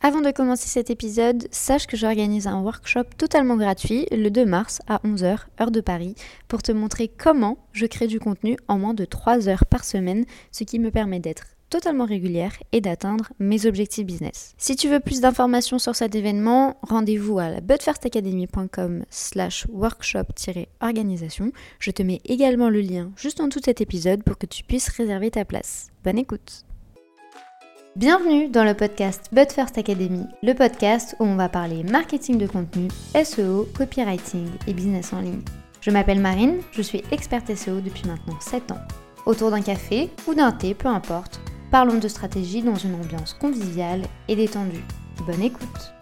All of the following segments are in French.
Avant de commencer cet épisode, sache que j'organise un workshop totalement gratuit le 2 mars à 11h, heure de Paris, pour te montrer comment je crée du contenu en moins de 3 heures par semaine, ce qui me permet d'être totalement régulière et d'atteindre mes objectifs business. Si tu veux plus d'informations sur cet événement, rendez-vous à la budfirstacademy.com slash workshop-organisation. Je te mets également le lien juste en dessous de cet épisode pour que tu puisses réserver ta place. Bonne écoute Bienvenue dans le podcast But First Academy, le podcast où on va parler marketing de contenu, SEO, copywriting et business en ligne. Je m'appelle Marine, je suis experte SEO depuis maintenant 7 ans. Autour d'un café ou d'un thé, peu importe, parlons de stratégie dans une ambiance conviviale et détendue. Bonne écoute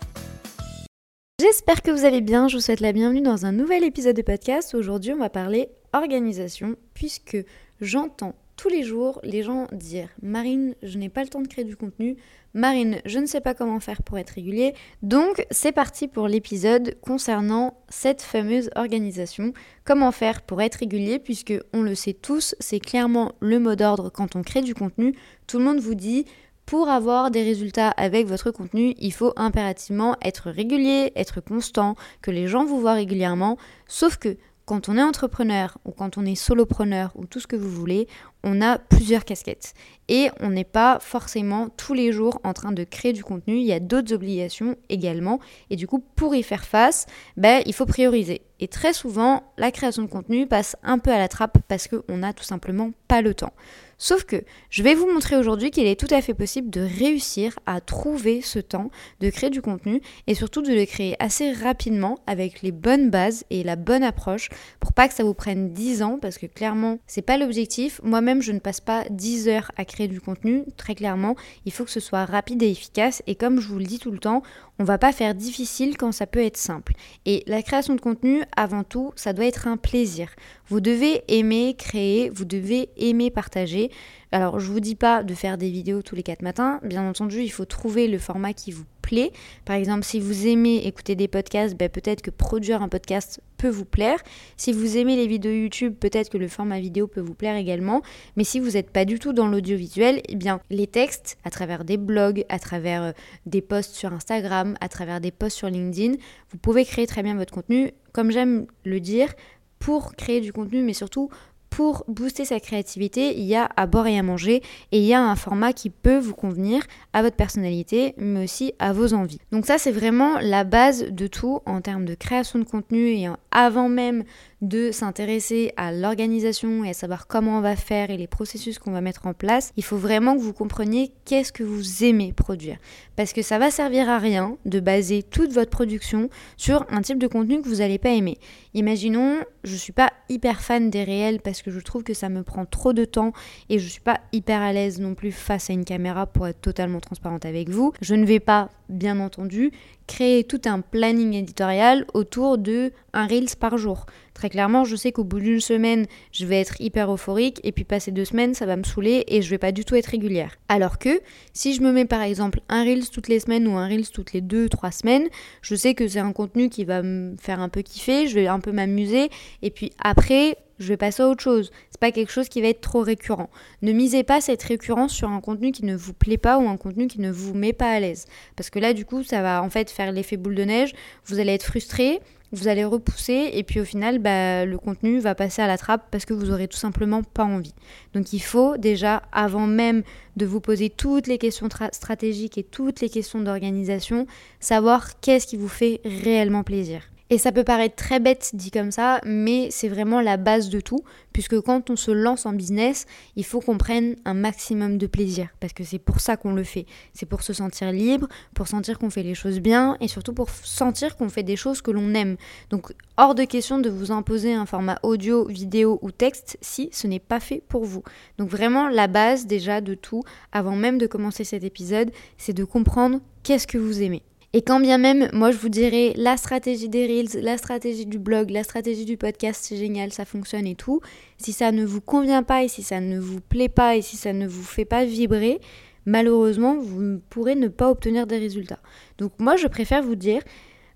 J'espère que vous allez bien, je vous souhaite la bienvenue dans un nouvel épisode de podcast. Aujourd'hui on va parler organisation puisque j'entends tous les jours les gens dire Marine, je n'ai pas le temps de créer du contenu, Marine, je ne sais pas comment faire pour être régulier. Donc c'est parti pour l'épisode concernant cette fameuse organisation. Comment faire pour être régulier puisque on le sait tous, c'est clairement le mot d'ordre quand on crée du contenu. Tout le monde vous dit pour avoir des résultats avec votre contenu, il faut impérativement être régulier, être constant, que les gens vous voient régulièrement. Sauf que quand on est entrepreneur ou quand on est solopreneur ou tout ce que vous voulez, on a plusieurs casquettes. Et on n'est pas forcément tous les jours en train de créer du contenu, il y a d'autres obligations également. Et du coup, pour y faire face, ben, il faut prioriser. Et très souvent, la création de contenu passe un peu à la trappe parce qu'on n'a tout simplement pas le temps. Sauf que je vais vous montrer aujourd'hui qu'il est tout à fait possible de réussir à trouver ce temps de créer du contenu et surtout de le créer assez rapidement avec les bonnes bases et la bonne approche pour pas que ça vous prenne 10 ans parce que clairement, c'est pas l'objectif. Moi-même je ne passe pas 10 heures à créer du contenu, très clairement, il faut que ce soit rapide et efficace. Et comme je vous le dis tout le temps, on va pas faire difficile quand ça peut être simple. Et la création de contenu, avant tout, ça doit être un plaisir. Vous devez aimer créer, vous devez aimer partager. Alors, je vous dis pas de faire des vidéos tous les 4 matins. Bien entendu, il faut trouver le format qui vous plaît. Par exemple, si vous aimez écouter des podcasts, ben, peut-être que produire un podcast peut vous plaire. Si vous aimez les vidéos YouTube, peut-être que le format vidéo peut vous plaire également. Mais si vous n'êtes pas du tout dans l'audiovisuel, eh bien, les textes, à travers des blogs, à travers euh, des posts sur Instagram, à travers des posts sur LinkedIn, vous pouvez créer très bien votre contenu. Comme j'aime le dire, pour créer du contenu, mais surtout pour booster sa créativité, il y a à boire et à manger et il y a un format qui peut vous convenir à votre personnalité mais aussi à vos envies. Donc ça c'est vraiment la base de tout en termes de création de contenu et avant même de s'intéresser à l'organisation et à savoir comment on va faire et les processus qu'on va mettre en place, il faut vraiment que vous compreniez qu'est-ce que vous aimez produire. Parce que ça va servir à rien de baser toute votre production sur un type de contenu que vous n'allez pas aimer. Imaginons, je ne suis pas hyper fan des réels parce que je trouve que ça me prend trop de temps et je ne suis pas hyper à l'aise non plus face à une caméra pour être totalement transparente avec vous. Je ne vais pas, bien entendu, créer tout un planning éditorial autour de un Reels par jour. Très clairement, je sais qu'au bout d'une semaine, je vais être hyper euphorique et puis passer deux semaines, ça va me saouler et je vais pas du tout être régulière. Alors que si je me mets par exemple un Reels toutes les semaines ou un Reels toutes les deux, trois semaines, je sais que c'est un contenu qui va me faire un peu kiffer, je vais un peu m'amuser et puis après, je vais passer à autre chose. C'est pas quelque chose qui va être trop récurrent. Ne misez pas cette récurrence sur un contenu qui ne vous plaît pas ou un contenu qui ne vous met pas à l'aise. Parce que là, du coup, ça va en fait faire l'effet boule de neige. Vous allez être frustré, vous allez repousser et puis au final, bah, le contenu va passer à la trappe parce que vous aurez tout simplement pas envie. Donc il faut déjà, avant même de vous poser toutes les questions stratégiques et toutes les questions d'organisation, savoir qu'est-ce qui vous fait réellement plaisir. Et ça peut paraître très bête dit comme ça, mais c'est vraiment la base de tout, puisque quand on se lance en business, il faut qu'on prenne un maximum de plaisir, parce que c'est pour ça qu'on le fait. C'est pour se sentir libre, pour sentir qu'on fait les choses bien, et surtout pour sentir qu'on fait des choses que l'on aime. Donc hors de question de vous imposer un format audio, vidéo ou texte si ce n'est pas fait pour vous. Donc vraiment la base déjà de tout, avant même de commencer cet épisode, c'est de comprendre qu'est-ce que vous aimez. Et quand bien même, moi je vous dirais la stratégie des Reels, la stratégie du blog, la stratégie du podcast, c'est génial, ça fonctionne et tout. Si ça ne vous convient pas et si ça ne vous plaît pas et si ça ne vous fait pas vibrer, malheureusement, vous pourrez ne pas obtenir des résultats. Donc moi je préfère vous dire,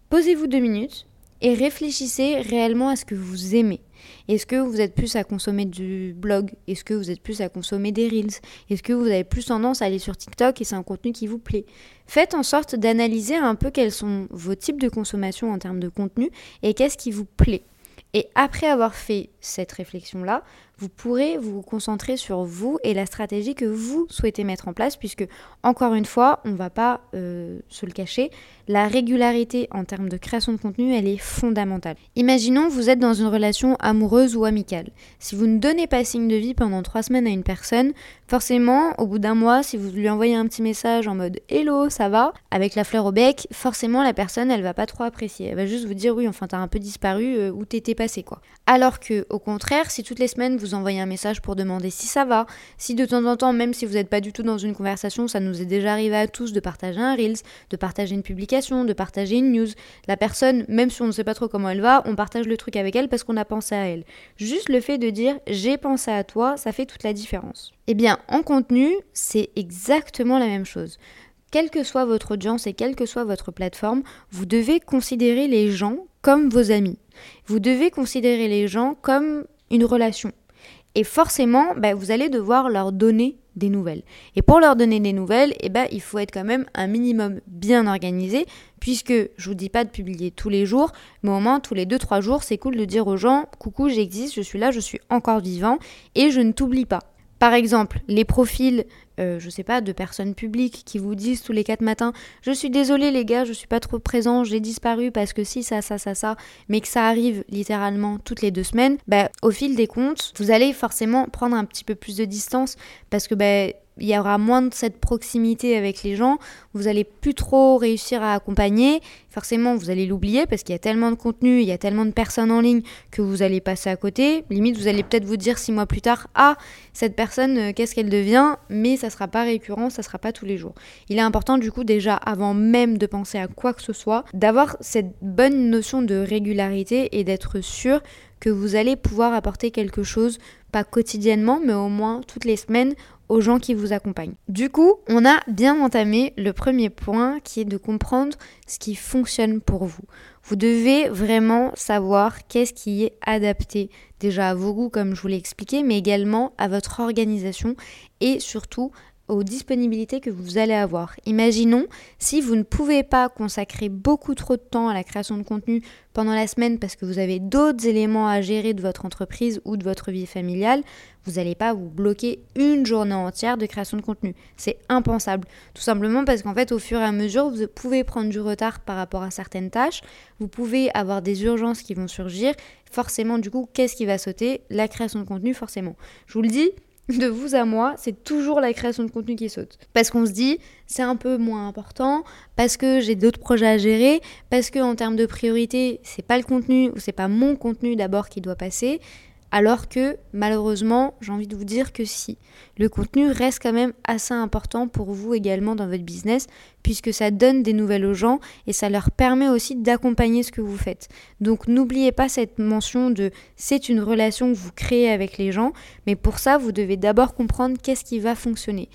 posez-vous deux minutes, et réfléchissez réellement à ce que vous aimez. Est-ce que vous êtes plus à consommer du blog? Est-ce que vous êtes plus à consommer des reels? Est-ce que vous avez plus tendance à aller sur TikTok et c'est un contenu qui vous plaît? Faites en sorte d'analyser un peu quels sont vos types de consommation en termes de contenu et qu'est-ce qui vous plaît. Et après avoir fait cette réflexion-là, vous pourrez vous concentrer sur vous et la stratégie que vous souhaitez mettre en place, puisque, encore une fois, on ne va pas euh, se le cacher, la régularité en termes de création de contenu, elle est fondamentale. Imaginons vous êtes dans une relation amoureuse ou amicale. Si vous ne donnez pas signe de vie pendant trois semaines à une personne, forcément, au bout d'un mois, si vous lui envoyez un petit message en mode Hello, ça va? avec la fleur au bec, forcément la personne, elle va pas trop apprécier. Elle va juste vous dire oui, enfin t'as un peu disparu, euh, où t'étais passé quoi. Alors que, au contraire, si toutes les semaines vous envoyez un message pour demander si ça va, si de temps en temps, même si vous n'êtes pas du tout dans une conversation, ça nous est déjà arrivé à tous de partager un Reels, de partager une publication, de partager une news, la personne, même si on ne sait pas trop comment elle va, on partage le truc avec elle parce qu'on a pensé à elle. Juste le fait de dire j'ai pensé à toi, ça fait toute la différence. Eh bien, en contenu, c'est exactement la même chose quelle que soit votre audience et quelle que soit votre plateforme, vous devez considérer les gens comme vos amis. Vous devez considérer les gens comme une relation. Et forcément, bah, vous allez devoir leur donner des nouvelles. Et pour leur donner des nouvelles, eh ben, il faut être quand même un minimum bien organisé, puisque je vous dis pas de publier tous les jours, mais au moins tous les 2-3 jours, c'est cool de dire aux gens, coucou, j'existe, je suis là, je suis encore vivant, et je ne t'oublie pas. Par exemple, les profils, euh, je sais pas, de personnes publiques qui vous disent tous les quatre matins Je suis désolé les gars, je suis pas trop présent, j'ai disparu parce que si, ça, ça, ça, ça, mais que ça arrive littéralement toutes les deux semaines, bah, au fil des comptes, vous allez forcément prendre un petit peu plus de distance parce que bah, il y aura moins de cette proximité avec les gens, vous allez plus trop réussir à accompagner, forcément vous allez l'oublier parce qu'il y a tellement de contenu, il y a tellement de personnes en ligne que vous allez passer à côté, limite vous allez peut-être vous dire six mois plus tard, ah cette personne euh, qu'est-ce qu'elle devient, mais ça sera pas récurrent, ça sera pas tous les jours. Il est important du coup déjà avant même de penser à quoi que ce soit, d'avoir cette bonne notion de régularité et d'être sûr que vous allez pouvoir apporter quelque chose, pas quotidiennement, mais au moins toutes les semaines aux gens qui vous accompagnent. Du coup, on a bien entamé le premier point qui est de comprendre ce qui fonctionne pour vous. Vous devez vraiment savoir qu'est-ce qui est adapté déjà à vos goûts comme je vous l'ai expliqué, mais également à votre organisation et surtout aux disponibilités que vous allez avoir. Imaginons si vous ne pouvez pas consacrer beaucoup trop de temps à la création de contenu pendant la semaine parce que vous avez d'autres éléments à gérer de votre entreprise ou de votre vie familiale, vous n'allez pas vous bloquer une journée entière de création de contenu. C'est impensable. Tout simplement parce qu'en fait, au fur et à mesure, vous pouvez prendre du retard par rapport à certaines tâches, vous pouvez avoir des urgences qui vont surgir. Forcément, du coup, qu'est-ce qui va sauter? La création de contenu, forcément. Je vous le dis, de vous à moi, c'est toujours la création de contenu qui saute. Parce qu'on se dit, c'est un peu moins important, parce que j'ai d'autres projets à gérer, parce que en termes de priorité, c'est pas le contenu ou c'est pas mon contenu d'abord qui doit passer, alors que malheureusement, j'ai envie de vous dire que si. Le contenu reste quand même assez important pour vous également dans votre business, puisque ça donne des nouvelles aux gens et ça leur permet aussi d'accompagner ce que vous faites. Donc n'oubliez pas cette mention de c'est une relation que vous créez avec les gens, mais pour ça, vous devez d'abord comprendre qu'est-ce qui va fonctionner.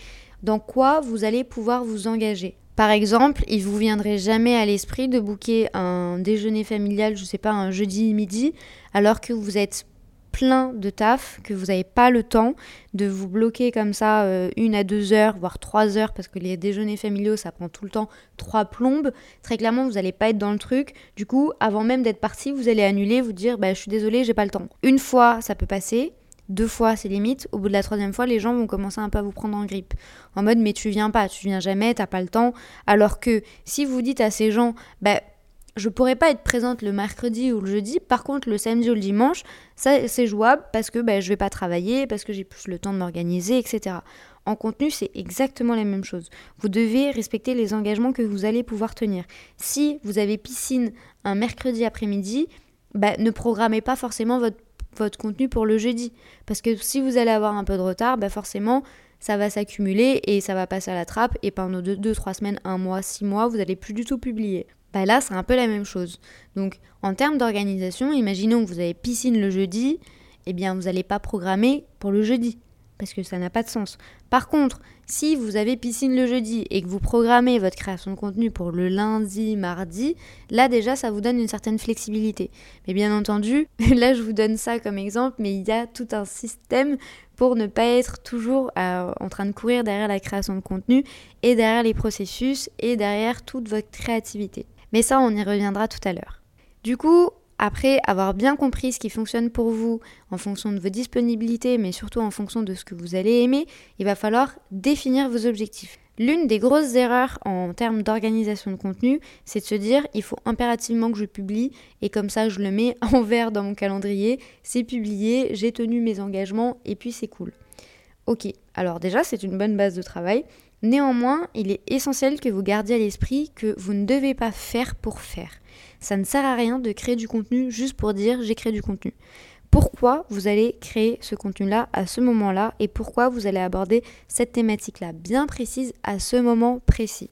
Dans quoi vous allez pouvoir vous engager. Par exemple, il vous viendrait jamais à l'esprit de booker un déjeuner familial, je sais pas, un jeudi midi, alors que vous êtes plein de taf, que vous n'avez pas le temps de vous bloquer comme ça euh, une à deux heures, voire trois heures, parce que les déjeuners familiaux, ça prend tout le temps trois plombes. Très clairement, vous n'allez pas être dans le truc. Du coup, avant même d'être parti, vous allez annuler, vous dire, bah, je suis désolé, j'ai pas le temps. Une fois, ça peut passer. Deux fois, c'est limite. Au bout de la troisième fois, les gens vont commencer un peu à vous prendre en grippe. En mode, mais tu viens pas, tu viens jamais, t'as pas le temps. Alors que si vous dites à ces gens, bah, je pourrais pas être présente le mercredi ou le jeudi. Par contre, le samedi ou le dimanche, ça c'est jouable parce que ben, je vais pas travailler, parce que j'ai plus le temps de m'organiser, etc. En contenu, c'est exactement la même chose. Vous devez respecter les engagements que vous allez pouvoir tenir. Si vous avez piscine un mercredi après-midi, ben, ne programmez pas forcément votre, votre contenu pour le jeudi. Parce que si vous allez avoir un peu de retard, ben forcément, ça va s'accumuler et ça va passer à la trappe. Et pendant 2-3 semaines, 1 mois, 6 mois, vous n'allez plus du tout publier. Bah là, c'est un peu la même chose. Donc, en termes d'organisation, imaginons que vous avez piscine le jeudi, eh bien, vous n'allez pas programmer pour le jeudi. parce que ça n'a pas de sens. Par contre, si vous avez piscine le jeudi et que vous programmez votre création de contenu pour le lundi, mardi, là déjà ça vous donne une certaine flexibilité. Mais bien entendu, là je vous donne ça comme exemple, mais il y a tout un système pour ne pas être toujours euh, en train de courir derrière la création de contenu et derrière les processus et derrière toute votre créativité. Mais ça, on y reviendra tout à l'heure. Du coup, après avoir bien compris ce qui fonctionne pour vous en fonction de vos disponibilités, mais surtout en fonction de ce que vous allez aimer, il va falloir définir vos objectifs. L'une des grosses erreurs en termes d'organisation de contenu, c'est de se dire il faut impérativement que je publie et comme ça je le mets en vert dans mon calendrier, c'est publié, j'ai tenu mes engagements et puis c'est cool. Ok, alors déjà c'est une bonne base de travail. Néanmoins, il est essentiel que vous gardiez à l'esprit que vous ne devez pas faire pour faire. Ça ne sert à rien de créer du contenu juste pour dire j'ai créé du contenu. Pourquoi vous allez créer ce contenu-là à ce moment-là et pourquoi vous allez aborder cette thématique-là bien précise à ce moment précis?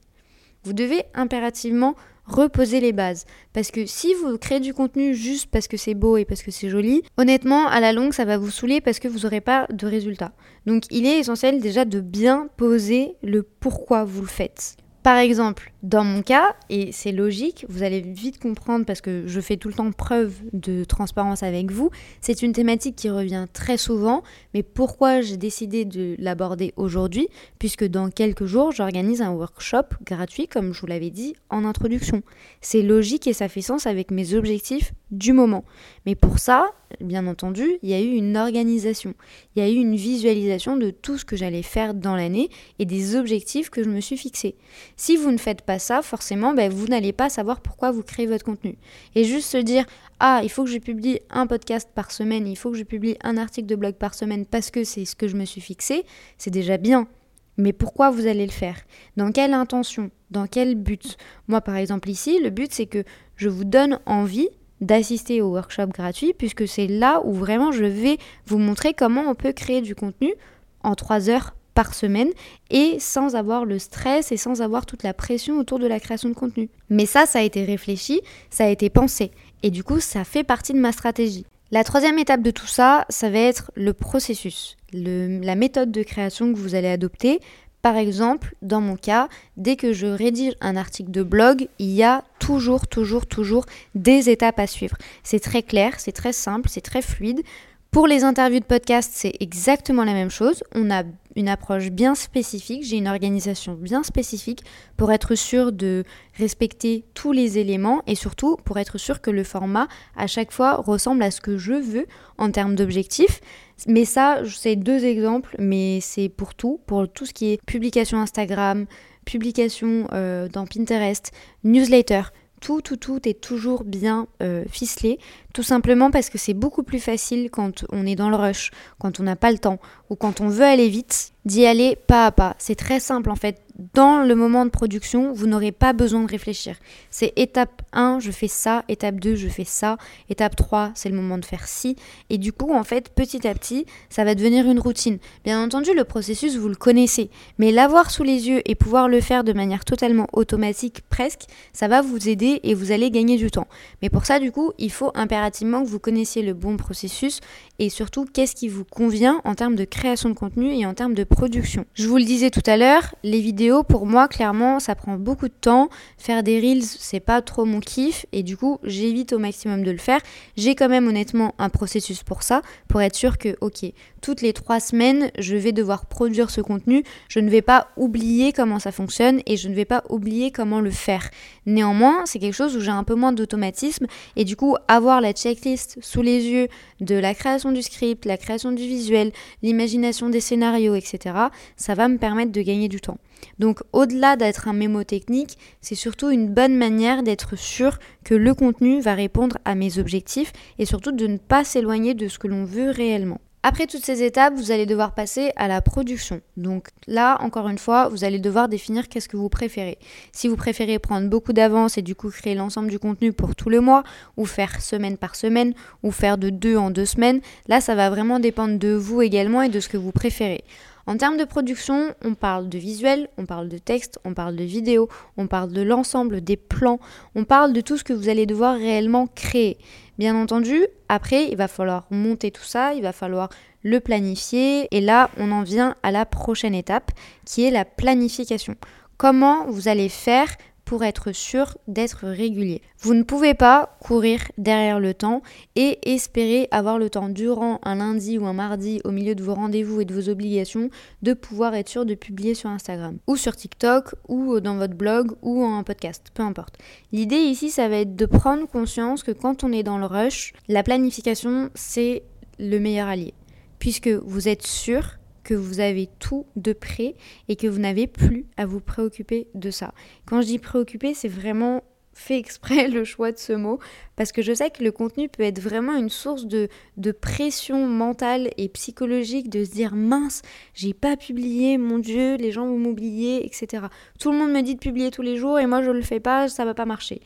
Vous devez impérativement reposer les bases. Parce que si vous créez du contenu juste parce que c'est beau et parce que c'est joli, honnêtement, à la longue, ça va vous saouler parce que vous n'aurez pas de résultat. Donc il est essentiel déjà de bien poser le pourquoi vous le faites. Par exemple, dans mon cas, et c'est logique, vous allez vite comprendre parce que je fais tout le temps preuve de transparence avec vous, c'est une thématique qui revient très souvent, mais pourquoi j'ai décidé de l'aborder aujourd'hui Puisque dans quelques jours, j'organise un workshop gratuit, comme je vous l'avais dit en introduction. C'est logique et ça fait sens avec mes objectifs du moment. Mais pour ça, bien entendu, il y a eu une organisation, il y a eu une visualisation de tout ce que j'allais faire dans l'année et des objectifs que je me suis fixés. Si vous ne faites pas ça, forcément, ben, vous n'allez pas savoir pourquoi vous créez votre contenu. Et juste se dire, ah, il faut que je publie un podcast par semaine, il faut que je publie un article de blog par semaine parce que c'est ce que je me suis fixé, c'est déjà bien. Mais pourquoi vous allez le faire? Dans quelle intention? Dans quel but? Moi, par exemple, ici, le but, c'est que je vous donne envie d'assister au workshop gratuit, puisque c'est là où vraiment je vais vous montrer comment on peut créer du contenu en trois heures par semaine et sans avoir le stress et sans avoir toute la pression autour de la création de contenu. Mais ça, ça a été réfléchi, ça a été pensé et du coup, ça fait partie de ma stratégie. La troisième étape de tout ça, ça va être le processus, la méthode de création que vous allez adopter. Par exemple, dans mon cas, dès que je rédige un article de blog, il y a toujours, toujours, toujours des étapes à suivre. C'est très clair, c'est très simple, c'est très fluide. Pour les interviews de podcast, c'est exactement la même chose. On a une approche bien spécifique, j'ai une organisation bien spécifique pour être sûr de respecter tous les éléments et surtout pour être sûr que le format à chaque fois ressemble à ce que je veux en termes d'objectifs. Mais ça, c'est deux exemples, mais c'est pour tout, pour tout ce qui est publication Instagram, publication euh, dans Pinterest, newsletter tout, tout, tout est toujours bien euh, ficelé, tout simplement parce que c'est beaucoup plus facile quand on est dans le rush, quand on n'a pas le temps, ou quand on veut aller vite, d'y aller pas à pas. C'est très simple en fait dans le moment de production, vous n'aurez pas besoin de réfléchir. C'est étape 1, je fais ça, étape 2, je fais ça, étape 3, c'est le moment de faire ci. Et du coup, en fait, petit à petit, ça va devenir une routine. Bien entendu, le processus, vous le connaissez, mais l'avoir sous les yeux et pouvoir le faire de manière totalement automatique, presque, ça va vous aider et vous allez gagner du temps. Mais pour ça, du coup, il faut impérativement que vous connaissiez le bon processus et surtout qu'est-ce qui vous convient en termes de création de contenu et en termes de production. Je vous le disais tout à l'heure, les vidéos pour moi, clairement, ça prend beaucoup de temps. Faire des reels, c'est pas trop mon kiff et du coup, j'évite au maximum de le faire. J'ai quand même honnêtement un processus pour ça, pour être sûr que, ok, toutes les trois semaines, je vais devoir produire ce contenu. Je ne vais pas oublier comment ça fonctionne et je ne vais pas oublier comment le faire. Néanmoins, c'est quelque chose où j'ai un peu moins d'automatisme et du coup, avoir la checklist sous les yeux de la création du script, la création du visuel, l'imagination des scénarios, etc., ça va me permettre de gagner du temps. Donc au-delà d'être un mémo technique, c'est surtout une bonne manière d'être sûr que le contenu va répondre à mes objectifs et surtout de ne pas s'éloigner de ce que l'on veut réellement. Après toutes ces étapes, vous allez devoir passer à la production. Donc là, encore une fois, vous allez devoir définir qu'est-ce que vous préférez. Si vous préférez prendre beaucoup d'avance et du coup créer l'ensemble du contenu pour tout le mois, ou faire semaine par semaine, ou faire de deux en deux semaines, là, ça va vraiment dépendre de vous également et de ce que vous préférez. En termes de production, on parle de visuel, on parle de texte, on parle de vidéo, on parle de l'ensemble des plans, on parle de tout ce que vous allez devoir réellement créer. Bien entendu, après, il va falloir monter tout ça, il va falloir le planifier, et là, on en vient à la prochaine étape, qui est la planification. Comment vous allez faire être sûr d'être régulier. Vous ne pouvez pas courir derrière le temps et espérer avoir le temps durant un lundi ou un mardi au milieu de vos rendez-vous et de vos obligations de pouvoir être sûr de publier sur Instagram ou sur TikTok ou dans votre blog ou en podcast, peu importe. L'idée ici, ça va être de prendre conscience que quand on est dans le rush, la planification, c'est le meilleur allié puisque vous êtes sûr que vous avez tout de prêt et que vous n'avez plus à vous préoccuper de ça. Quand je dis préoccuper, c'est vraiment fait exprès le choix de ce mot parce que je sais que le contenu peut être vraiment une source de, de pression mentale et psychologique de se dire mince, j'ai pas publié, mon Dieu, les gens vont m'oublier, etc. Tout le monde me dit de publier tous les jours et moi je le fais pas, ça va pas marcher.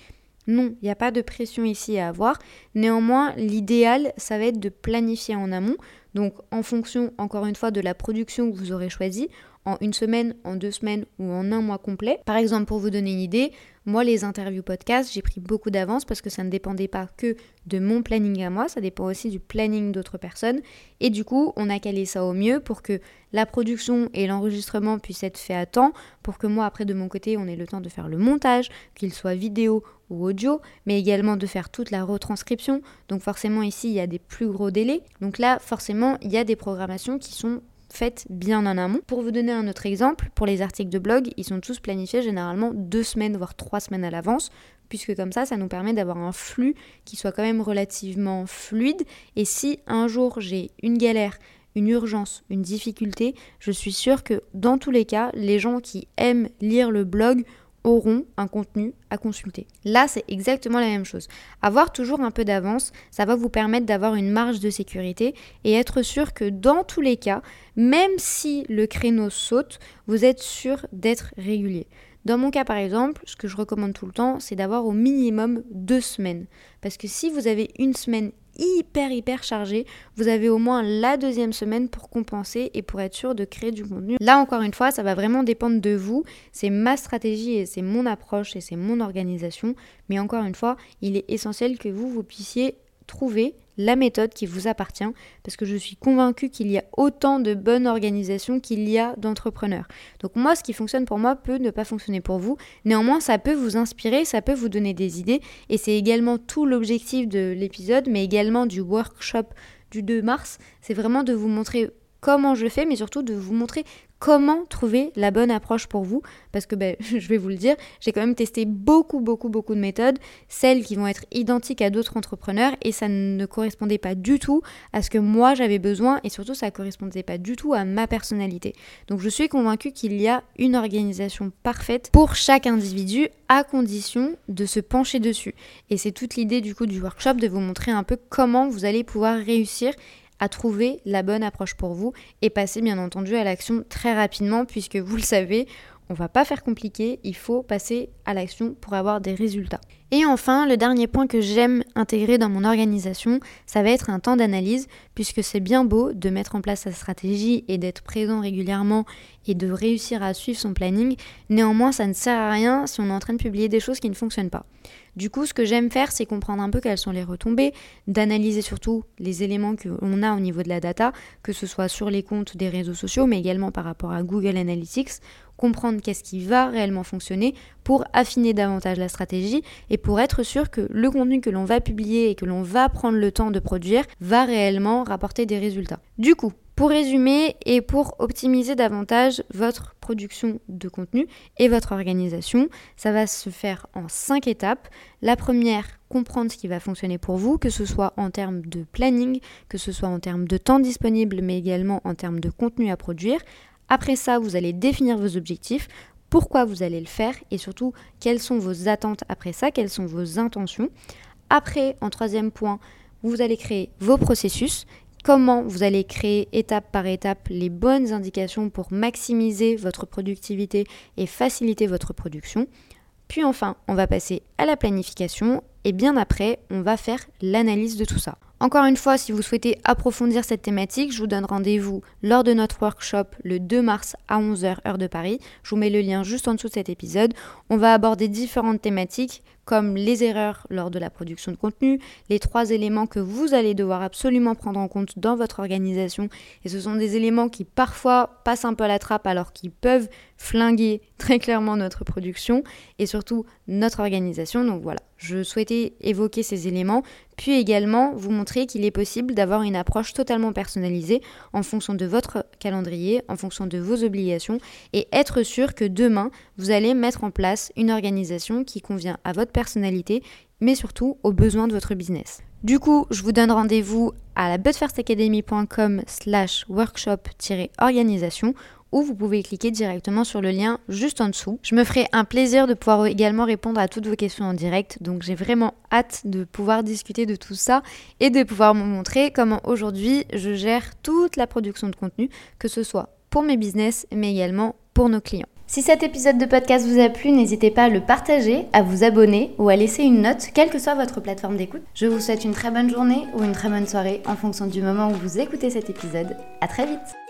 Non, il n'y a pas de pression ici à avoir. Néanmoins, l'idéal, ça va être de planifier en amont. Donc en fonction, encore une fois, de la production que vous aurez choisie, en une semaine, en deux semaines ou en un mois complet. Par exemple, pour vous donner une idée, moi, les interviews podcast, j'ai pris beaucoup d'avance parce que ça ne dépendait pas que de mon planning à moi, ça dépend aussi du planning d'autres personnes. Et du coup, on a calé ça au mieux pour que la production et l'enregistrement puissent être faits à temps, pour que moi, après, de mon côté, on ait le temps de faire le montage, qu'il soit vidéo ou audio, mais également de faire toute la retranscription. Donc forcément, ici, il y a des plus gros délais. Donc là, forcément, il y a des programmations qui sont faites bien en amont. Pour vous donner un autre exemple, pour les articles de blog, ils sont tous planifiés généralement deux semaines, voire trois semaines à l'avance, puisque comme ça, ça nous permet d'avoir un flux qui soit quand même relativement fluide. Et si un jour j'ai une galère, une urgence, une difficulté, je suis sûre que dans tous les cas, les gens qui aiment lire le blog auront un contenu à consulter. Là, c'est exactement la même chose. Avoir toujours un peu d'avance, ça va vous permettre d'avoir une marge de sécurité et être sûr que dans tous les cas, même si le créneau saute, vous êtes sûr d'être régulier. Dans mon cas, par exemple, ce que je recommande tout le temps, c'est d'avoir au minimum deux semaines. Parce que si vous avez une semaine hyper hyper chargé, vous avez au moins la deuxième semaine pour compenser et pour être sûr de créer du contenu. Là encore une fois, ça va vraiment dépendre de vous. C'est ma stratégie et c'est mon approche et c'est mon organisation. Mais encore une fois, il est essentiel que vous, vous puissiez trouver la méthode qui vous appartient, parce que je suis convaincue qu'il y a autant de bonnes organisations qu'il y a d'entrepreneurs. Donc moi, ce qui fonctionne pour moi peut ne pas fonctionner pour vous. Néanmoins, ça peut vous inspirer, ça peut vous donner des idées, et c'est également tout l'objectif de l'épisode, mais également du workshop du 2 mars. C'est vraiment de vous montrer comment je fais, mais surtout de vous montrer comment trouver la bonne approche pour vous. Parce que ben, je vais vous le dire, j'ai quand même testé beaucoup, beaucoup, beaucoup de méthodes, celles qui vont être identiques à d'autres entrepreneurs, et ça ne correspondait pas du tout à ce que moi j'avais besoin, et surtout ça ne correspondait pas du tout à ma personnalité. Donc je suis convaincue qu'il y a une organisation parfaite pour chaque individu, à condition de se pencher dessus. Et c'est toute l'idée du coup du workshop, de vous montrer un peu comment vous allez pouvoir réussir à trouver la bonne approche pour vous et passer bien entendu à l'action très rapidement puisque vous le savez, on va pas faire compliqué, il faut passer à l'action pour avoir des résultats. Et enfin, le dernier point que j'aime intégrer dans mon organisation, ça va être un temps d'analyse, puisque c'est bien beau de mettre en place sa stratégie et d'être présent régulièrement et de réussir à suivre son planning. Néanmoins, ça ne sert à rien si on est en train de publier des choses qui ne fonctionnent pas. Du coup, ce que j'aime faire, c'est comprendre un peu quelles sont les retombées, d'analyser surtout les éléments qu'on a au niveau de la data, que ce soit sur les comptes des réseaux sociaux, mais également par rapport à Google Analytics, comprendre qu'est-ce qui va réellement fonctionner pour affiner davantage la stratégie et pour être sûr que le contenu que l'on va publier et que l'on va prendre le temps de produire va réellement rapporter des résultats. Du coup, pour résumer et pour optimiser davantage votre production de contenu et votre organisation, ça va se faire en cinq étapes. La première, comprendre ce qui va fonctionner pour vous, que ce soit en termes de planning, que ce soit en termes de temps disponible, mais également en termes de contenu à produire. Après ça, vous allez définir vos objectifs, pourquoi vous allez le faire et surtout quelles sont vos attentes après ça, quelles sont vos intentions. Après, en troisième point, vous allez créer vos processus, comment vous allez créer étape par étape les bonnes indications pour maximiser votre productivité et faciliter votre production. Puis enfin, on va passer à la planification et bien après, on va faire l'analyse de tout ça. Encore une fois, si vous souhaitez approfondir cette thématique, je vous donne rendez-vous lors de notre workshop le 2 mars à 11h heure de Paris. Je vous mets le lien juste en dessous de cet épisode. On va aborder différentes thématiques comme les erreurs lors de la production de contenu, les trois éléments que vous allez devoir absolument prendre en compte dans votre organisation. Et ce sont des éléments qui parfois passent un peu à la trappe alors qu'ils peuvent flinguer très clairement notre production et surtout notre organisation. Donc voilà, je souhaitais évoquer ces éléments, puis également vous montrer qu'il est possible d'avoir une approche totalement personnalisée en fonction de votre calendrier, en fonction de vos obligations, et être sûr que demain, vous allez mettre en place une organisation qui convient à votre personnalité, mais surtout aux besoins de votre business. Du coup, je vous donne rendez-vous à la budfirstacademy.com slash workshop-organisation ou vous pouvez cliquer directement sur le lien juste en dessous. Je me ferai un plaisir de pouvoir également répondre à toutes vos questions en direct, donc j'ai vraiment hâte de pouvoir discuter de tout ça et de pouvoir vous montrer comment aujourd'hui je gère toute la production de contenu, que ce soit pour mes business mais également pour nos clients. Si cet épisode de podcast vous a plu, n'hésitez pas à le partager, à vous abonner ou à laisser une note, quelle que soit votre plateforme d'écoute. Je vous souhaite une très bonne journée ou une très bonne soirée en fonction du moment où vous écoutez cet épisode. À très vite